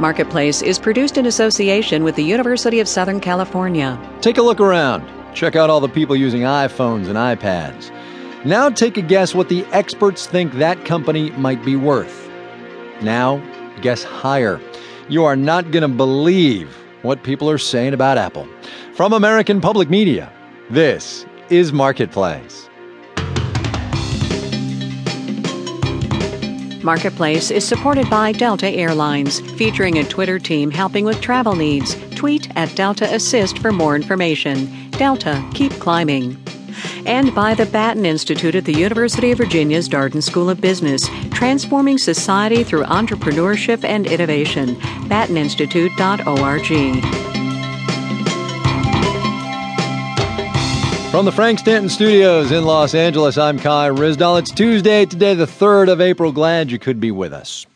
Marketplace is produced in association with the University of Southern California. Take a look around. Check out all the people using iPhones and iPads. Now take a guess what the experts think that company might be worth. Now, guess higher. You are not going to believe what people are saying about Apple. From American Public Media, this is Marketplace. Marketplace is supported by Delta Airlines, featuring a Twitter team helping with travel needs. Tweet at Delta Assist for more information. Delta, keep climbing. And by the Batten Institute at the University of Virginia's Darden School of Business, transforming society through entrepreneurship and innovation. BattenInstitute.org. From the Frank Stanton Studios in Los Angeles, I'm Kai Ryssdal. It's Tuesday, today, the 3rd of April. Glad you could be with us.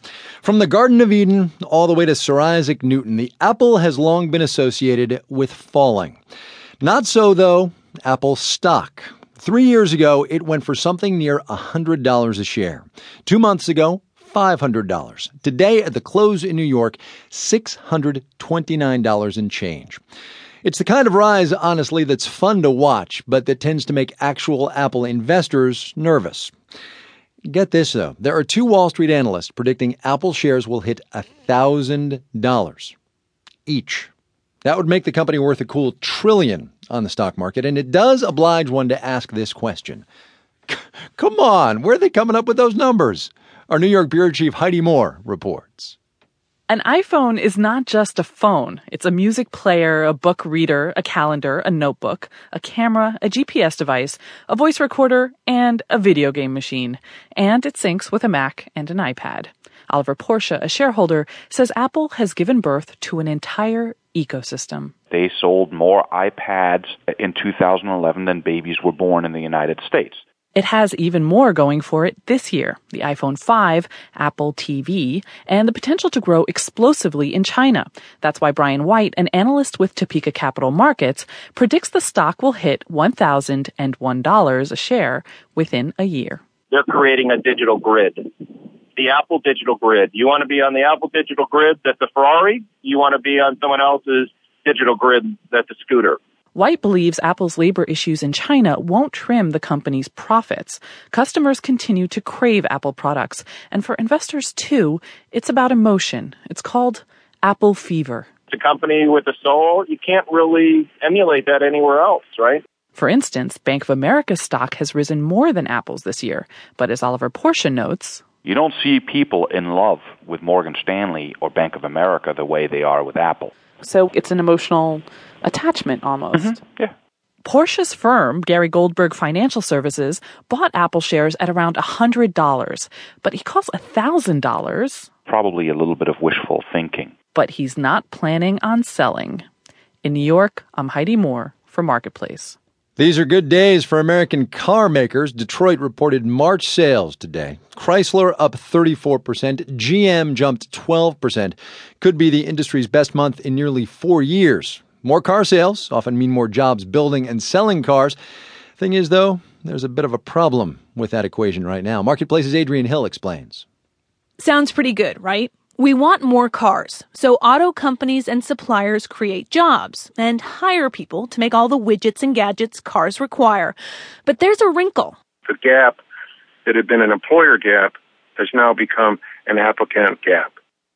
From the Garden of Eden all the way to Sir Isaac Newton, the apple has long been associated with falling. Not so, though, Apple stock. Three years ago, it went for something near $100 a share. Two months ago, $500. Today, at the close in New York, $629 in change. It's the kind of rise, honestly, that's fun to watch, but that tends to make actual Apple investors nervous. Get this, though. There are two Wall Street analysts predicting Apple shares will hit $1,000 each. That would make the company worth a cool trillion on the stock market, and it does oblige one to ask this question. Come on, where are they coming up with those numbers? Our New York Bureau Chief Heidi Moore reports. An iPhone is not just a phone. It's a music player, a book reader, a calendar, a notebook, a camera, a GPS device, a voice recorder, and a video game machine. And it syncs with a Mac and an iPad. Oliver Pursche, a shareholder, says Apple has given birth to an entire ecosystem. They sold more iPads in 2011 than babies were born in the United States. It has even more going for it this year the iPhone 5, Apple TV, and the potential to grow explosively in China. That's why Brian White, an analyst with Topeka Capital Markets, predicts the stock will hit $1,001 a share within a year. They're creating a digital grid. The Apple digital grid. You want to be on the Apple digital grid that's a Ferrari? You want to be on someone else's digital grid that's a scooter? White believes Apple's labor issues in China won't trim the company's profits. Customers continue to crave Apple products. And for investors too, it's about emotion. It's called Apple fever. It's a company with a soul. You can't really emulate that anywhere else, right? For instance, Bank of America's stock has risen more than Apple's this year. But as Oliver Pursche notes, you don't see people in love with Morgan Stanley or Bank of America the way they are with Apple. So it's an emotional attachment almost. Mm-hmm. Yeah. Pursche's firm, Gary Goldberg Financial Services, bought Apple shares at around $100, but he calls $1,000 probably a little bit of wishful thinking. But he's not planning on selling. In New York, I'm Heidi Moore for Marketplace. These are good days for American car makers. Detroit reported March sales today. Chrysler up 34%, GM jumped 12%. Could be the industry's best month in nearly four years. More car sales often mean more jobs building and selling cars. Thing is, though, there's a bit of a problem with that equation right now. Marketplace's Adriene Hill explains. Sounds pretty good, right? We want more cars, so auto companies and suppliers create jobs and hire people to make all the widgets and gadgets cars require. But there's a wrinkle. The gap that had been an employer gap has now become an applicant gap.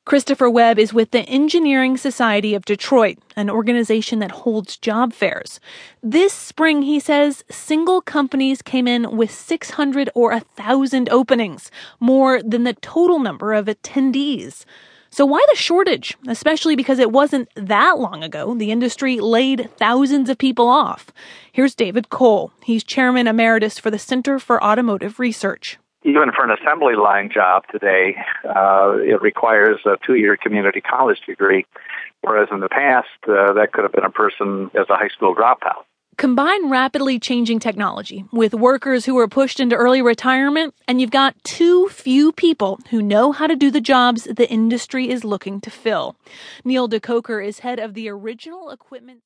Christopher Webb is with the Engineering Society of Detroit, an organization that holds job fairs. This spring, he says, single companies came in with 600 or 1,000 openings, more than the total number of attendees. So why the shortage? Especially because it wasn't that long ago the industry laid thousands of people off. Here's David Cole. He's chairman emeritus for the Center for Automotive Research even for an assembly line job today, uh, it requires a two-year community college degree, whereas in the past, uh, that could have been a person as a high school dropout. Combine rapidly changing technology with workers who are pushed into early retirement, and you've got too few people who know how to do the jobs the industry is looking to fill. Neal De Koker is head of the original equipment.